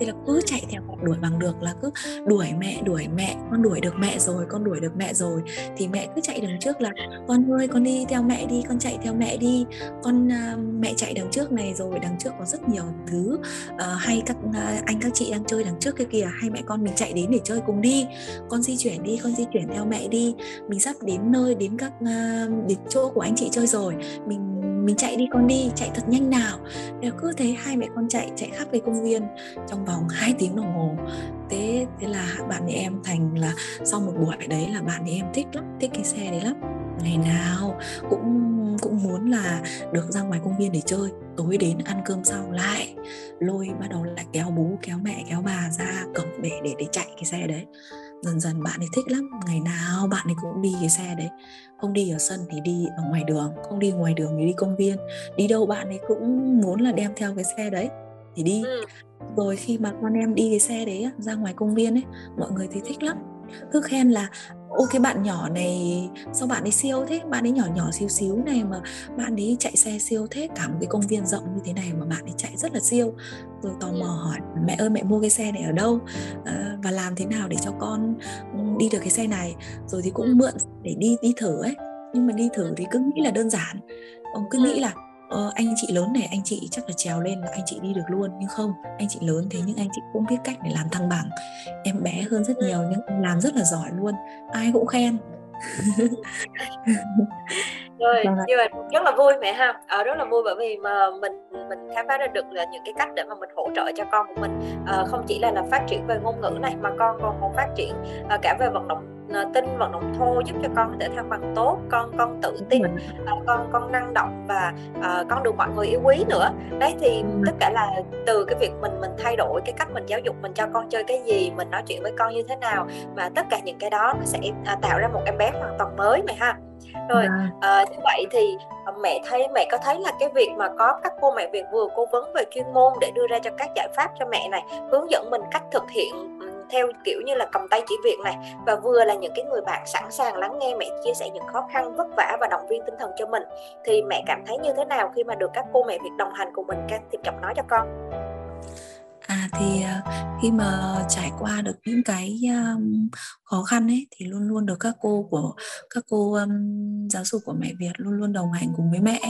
Thì là cứ chạy theo mẹ đuổi bằng được là cứ đuổi mẹ đuổi mẹ. Con đuổi được mẹ rồi con đuổi được mẹ rồi. Thì mẹ cứ chạy đằng trước là con ơi con đi theo mẹ đi con chạy theo mẹ đi. Con uh, mẹ chạy đằng trước này rồi đằng trước có rất nhiều thứ uh, hay các uh, anh các chị đang chơi đằng trước kia kìa. Hay mẹ con mình chạy đến để chơi cùng đi. Con di chuyển đi con di chuyển theo mẹ đi. Mình sắp đến nơi đến các uh, đến chỗ của anh chị chơi rồi mình mình chạy đi con đi, chạy thật nhanh nào. Đều cứ thế hai mẹ con chạy chạy khắp cái công viên trong vòng 2 tiếng đồng hồ. Thế thế là bạn ấy em thành là sau một buổi đấy là bạn ấy em thích lắm, thích cái xe đấy lắm. Ngày nào cũng cũng muốn là được ra ngoài công viên để chơi. Tối đến ăn cơm xong lại lôi bắt đầu lại kéo bố, kéo mẹ, kéo bà ra cổng để để để chạy cái xe đấy dần dần bạn ấy thích lắm. Ngày nào bạn ấy cũng đi cái xe đấy. Không đi ở sân thì đi ở ngoài đường không đi ngoài đường thì đi công viên. Đi đâu bạn ấy cũng muốn là đem theo cái xe đấy thì đi. Ừ. rồi khi mà con em đi cái xe đấy ra ngoài công viên ấy mọi người thì thích lắm. Cứ khen là ô cái bạn nhỏ này sao bạn ấy siêu thế? Bạn ấy nhỏ nhỏ xíu xíu này mà bạn ấy chạy xe siêu thế cả một cái công viên rộng như thế này mà bạn ấy chạy rất là siêu. Rồi tò mò hỏi mẹ ơi mẹ mua cái xe này ở đâu? À, và làm thế nào để cho con đi được cái xe này? Rồi thì cũng mượn để đi đi thử ấy. Nhưng mà đi thử thì cứ nghĩ là đơn giản. Ông cứ nghĩ là ờ, anh chị lớn này anh chị chắc là trèo lên là anh chị đi được luôn nhưng không anh chị lớn thế nhưng anh chị cũng biết cách để làm thăng bằng. Em bé hơn rất nhiều nhưng làm rất là giỏi luôn ai cũng khen. Rồi vâng như vậy rất là vui mẹ ha. Ờ, rất là vui bởi vì mà mình mình khám phá ra được là những cái cách để mà mình hỗ trợ cho con của mình. À, không chỉ là là phát triển về ngôn ngữ này mà con còn còn phát triển à, cả về vận động à, tinh vận động thô giúp cho con có thể thăng bằng tốt con con tự tin à, con con năng động và à, con được mọi người yêu quý nữa. Đấy thì tất cả là từ cái việc mình mình thay đổi cái cách mình giáo dục mình cho con chơi cái gì mình nói chuyện với con như thế nào và tất cả những cái đó nó sẽ à, tạo ra một em bé hoàn toàn mới mày ha. Rồi à, như vậy thì ờ, mẹ thấy mẹ có thấy là cái việc mà có các cô mẹ Việt vừa cố vấn về chuyên môn để đưa ra cho các giải pháp cho mẹ này hướng dẫn mình cách thực hiện theo kiểu như là cầm tay chỉ việc này. Và vừa là những cái người bạn sẵn sàng lắng nghe mẹ chia sẻ những khó khăn vất vả và động viên tinh thần cho mình. Thì mẹ cảm thấy như thế nào khi mà được các cô mẹ Việt đồng hành cùng mình? Can thiệp giọng nói cho con. À thì à, khi mà trải qua được những cái um, khó khăn ấy thì luôn luôn được các cô của các cô um, giáo dục của mẹ Việt luôn luôn đồng hành cùng với mẹ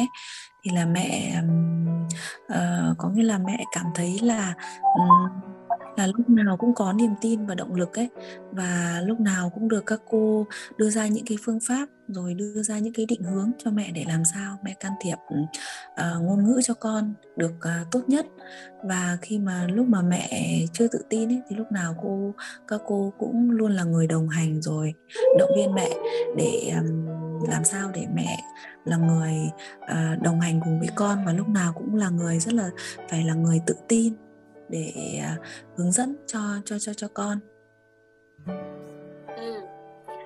thì là mẹ um, uh, có nghĩa là mẹ cảm thấy là um, là lúc nào cũng có niềm tin và động lực ấy và lúc nào cũng được các cô đưa ra những cái phương pháp rồi đưa ra những cái định hướng cho mẹ để làm sao mẹ can thiệp uh, ngôn ngữ cho con được uh, tốt nhất. Và khi mà lúc mà mẹ chưa tự tin ấy thì lúc nào cô các cô cũng luôn là người đồng hành rồi động viên mẹ để um, làm sao để mẹ là người uh, đồng hành cùng với con và lúc nào cũng là người rất là phải là người tự tin để uh, hướng dẫn cho cho cho cho con ừ.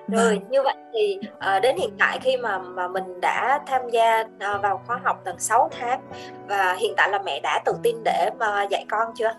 rồi vâng. như vậy thì uh, đến hiện tại khi mà mà mình đã tham gia uh, vào khóa học tận 6 tháng và hiện tại là mẹ đã tự tin để mà dạy con chưa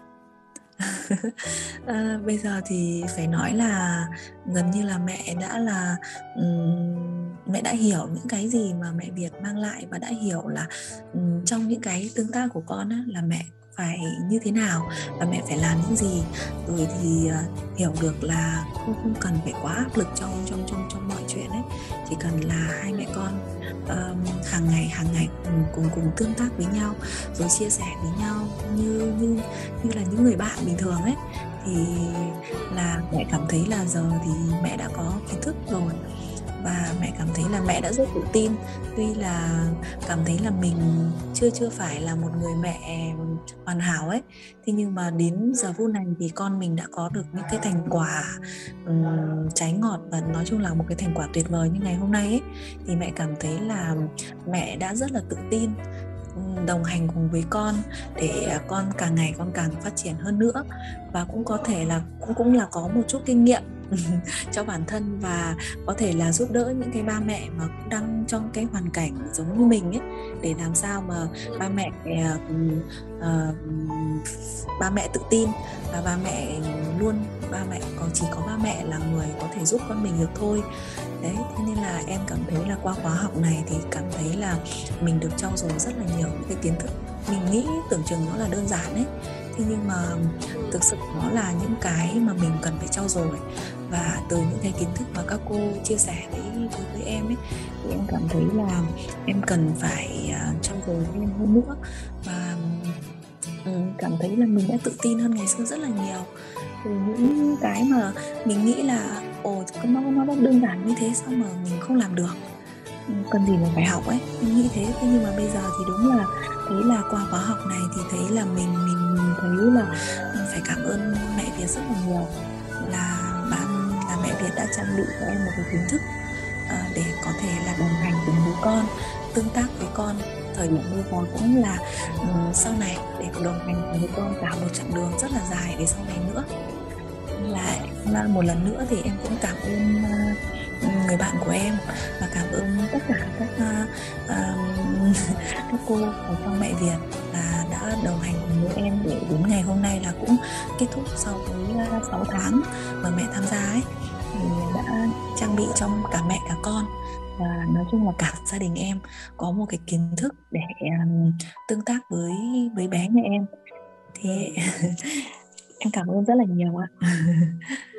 à, bây giờ thì phải nói là gần như là mẹ đã là um, mẹ đã hiểu những cái gì mà mẹ Việt mang lại và đã hiểu là um, trong những cái tương tác của con á, là mẹ phải như thế nào và mẹ phải làm những gì. Rồi thì uh, hiểu được là không không cần phải quá áp lực trong trong trong trong mọi chuyện ấy. Chỉ cần là hai mẹ con uh, hàng ngày hàng ngày cùng cùng cùng tương tác với nhau rồi chia sẻ với nhau như như như là những người bạn bình thường ấy thì là mẹ cảm thấy là giờ thì mẹ đã có kiến thức rồi và mẹ cảm thấy là mẹ đã rất tự tin. Tuy là cảm thấy là mình chưa chưa phải là một người mẹ hoàn hảo ấy. Thế nhưng mà đến giờ phút này thì con mình đã có được những cái thành quả um, trái ngọt và nói chung là một cái thành quả tuyệt vời như ngày hôm nay ấy. Thì mẹ cảm thấy là mẹ đã rất là tự tin đồng hành cùng với con để con càng ngày con càng phát triển hơn nữa. Và cũng có thể là cũng cũng là có một chút kinh nghiệm cho bản thân và có thể là giúp đỡ những cái ba mẹ mà cũng đang trong cái hoàn cảnh giống như mình ấy để làm sao mà ba mẹ uh, ba mẹ tự tin và ba mẹ luôn ba mẹ có chỉ có ba mẹ là người có thể giúp con mình được thôi. Đấy thế nên là em cảm thấy là qua khóa học này thì cảm thấy là mình được trau dồi rất là nhiều những cái kiến thức. Mình nghĩ tưởng chừng nó là đơn giản ấy thế nhưng mà thực sự nó là những cái mà mình cần phải trau dồi và từ những cái kiến thức mà các cô chia sẻ với với, với em ấy thì em cảm thấy là em cần phải uh, trau dồi thêm hơn nữa. Và ừ, cảm thấy là mình đã tự tin hơn ngày xưa rất là nhiều. Từ những cái mà mình nghĩ là ồ nó nó rất đơn giản như thế sao mà mình không làm được. Ừ, cần gì mà phải học ấy. Mình nghĩ thế. Thế nhưng mà bây giờ thì đúng là thấy là qua khóa học này thì thấy là mình mình, mình thấy là mình phải cảm ơn mẹ Việt rất là nhiều. Là Việt đã trang bị cho em một cái kiến thức à, để có thể là đồng hành cùng với con tương tác với con. Thời điểm bây giờ cũng là um, sau này để đồng hành cùng với con cả một chặng đường rất là dài để sau này nữa. Là một lần nữa thì em cũng cảm ơn uh, người bạn của em và cảm ơn tất cả các uh, uh, các cô ở trong mẹ Việt là đã đồng hành cùng với em để đến ngày hôm nay là cũng kết thúc sau với 6 tháng mà mẹ tham gia ấy thì đã trang bị trong cả mẹ cả con. Và nói chung là cả gia đình em có một cái kiến thức để um, tương tác với với bé nhà em. Thì em cảm ơn rất là nhiều ạ.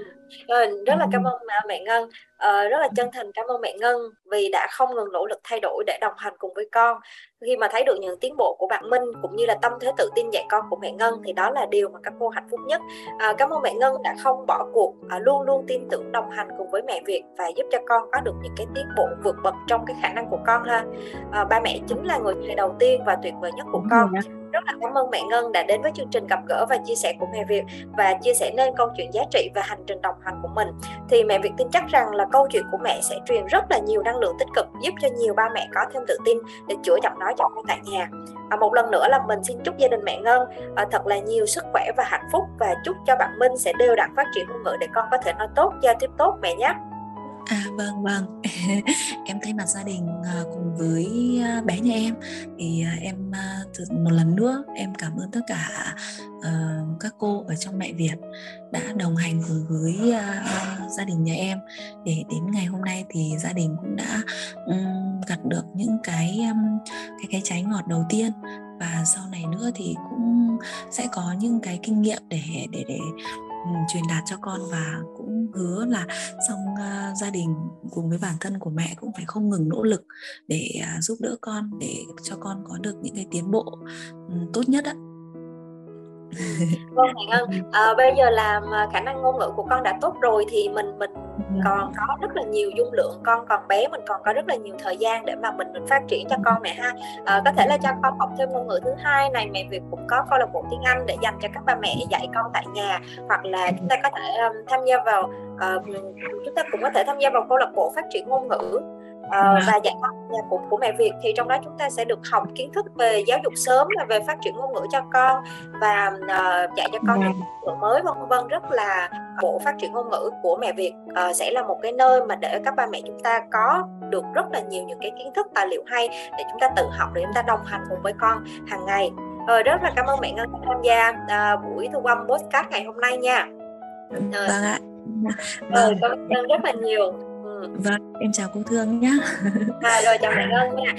Rồi, rất là cảm ơn mẹ Ngân, ờ, rất là chân thành cảm ơn mẹ Ngân vì đã không ngừng nỗ lực thay đổi để đồng hành cùng với con. Khi mà thấy được những tiến bộ của bạn Minh cũng như là tâm thế tự tin dạy con của mẹ Ngân thì đó là điều mà các cô hạnh phúc nhất. À, cảm ơn mẹ Ngân đã không bỏ cuộc, à, luôn luôn tin tưởng đồng hành cùng với mẹ Việt và giúp cho con có được những cái tiến bộ vượt bậc trong cái khả năng của con ha. À, ba mẹ chính là người thầy đầu tiên và tuyệt vời nhất của con rất là cảm ơn mẹ Ngân đã đến với chương trình gặp gỡ và chia sẻ của mẹ Việt và chia sẻ nên câu chuyện giá trị và hành trình đồng hành của mình. Thì mẹ Việt tin chắc rằng là câu chuyện của mẹ sẽ truyền rất là nhiều năng lượng tích cực giúp cho nhiều ba mẹ có thêm tự tin để chữa giọng nói cho con tại nhà. À, một lần nữa là mình xin chúc gia đình mẹ Ngân à, thật là nhiều sức khỏe và hạnh phúc và chúc cho bạn Minh sẽ đều đặn phát triển ngôn ngữ để con có thể nói tốt giao tiếp tốt mẹ nhé. À vâng vâng. Em thay mặt gia đình ờ, à, cùng với à, bé nhà em. Thì à, em à, một lần nữa em cảm ơn tất cả uh, các cô ở trong mẹ Việt đã đồng hành cùng với uh, gia đình nhà em. Để đến ngày hôm nay thì gia đình cũng đã um, gặt được những cái um, cái cái trái ngọt đầu tiên. Và sau này nữa thì cũng sẽ có những cái kinh nghiệm để để để Ừ, truyền đạt cho con và cũng hứa là xong uh, gia đình cùng với bản thân của mẹ cũng phải không ngừng nỗ lực để uh, giúp đỡ con để cho con có được những cái tiến bộ um, tốt nhất ạ vâng Hạnh Ân à, bây giờ làm khả năng ngôn ngữ của con đã tốt rồi thì mình mình dạ. còn có rất là nhiều dung lượng con còn bé mình còn có rất là nhiều thời gian để mà mình, mình phát triển cho con mẹ ha. À, có thể là cho con học thêm ngôn ngữ thứ hai này mẹ Việt cũng có câu lạc bộ tiếng Anh để dành cho các ba mẹ dạy con tại nhà. Hoặc là chúng ta có thể um, tham gia vào uh, chúng ta cũng có thể tham gia vào câu lạc bộ phát triển ngôn ngữ uh, và dạy con của của mẹ Việt thì trong đó chúng ta sẽ được học kiến thức về giáo dục sớm và về phát triển ngôn ngữ cho con và uh, dạy cho con những ngữ mới vân vân rất là bộ phát triển ngôn ngữ của mẹ Việt uh, sẽ là một cái nơi mà để các ba mẹ chúng ta có được rất là nhiều những cái kiến thức tài liệu hay để chúng ta tự học để chúng ta đồng hành cùng với con hàng ngày Ờ, rất là cảm ơn mẹ Ngân đã tham gia uh, buổi thu âm podcast ngày hôm nay nha. Vâng ạ. Vâng. cảm ơn rất là nhiều. Vâng, em chào cô Thương nhé. À, rồi chào mẹ Ngân nha.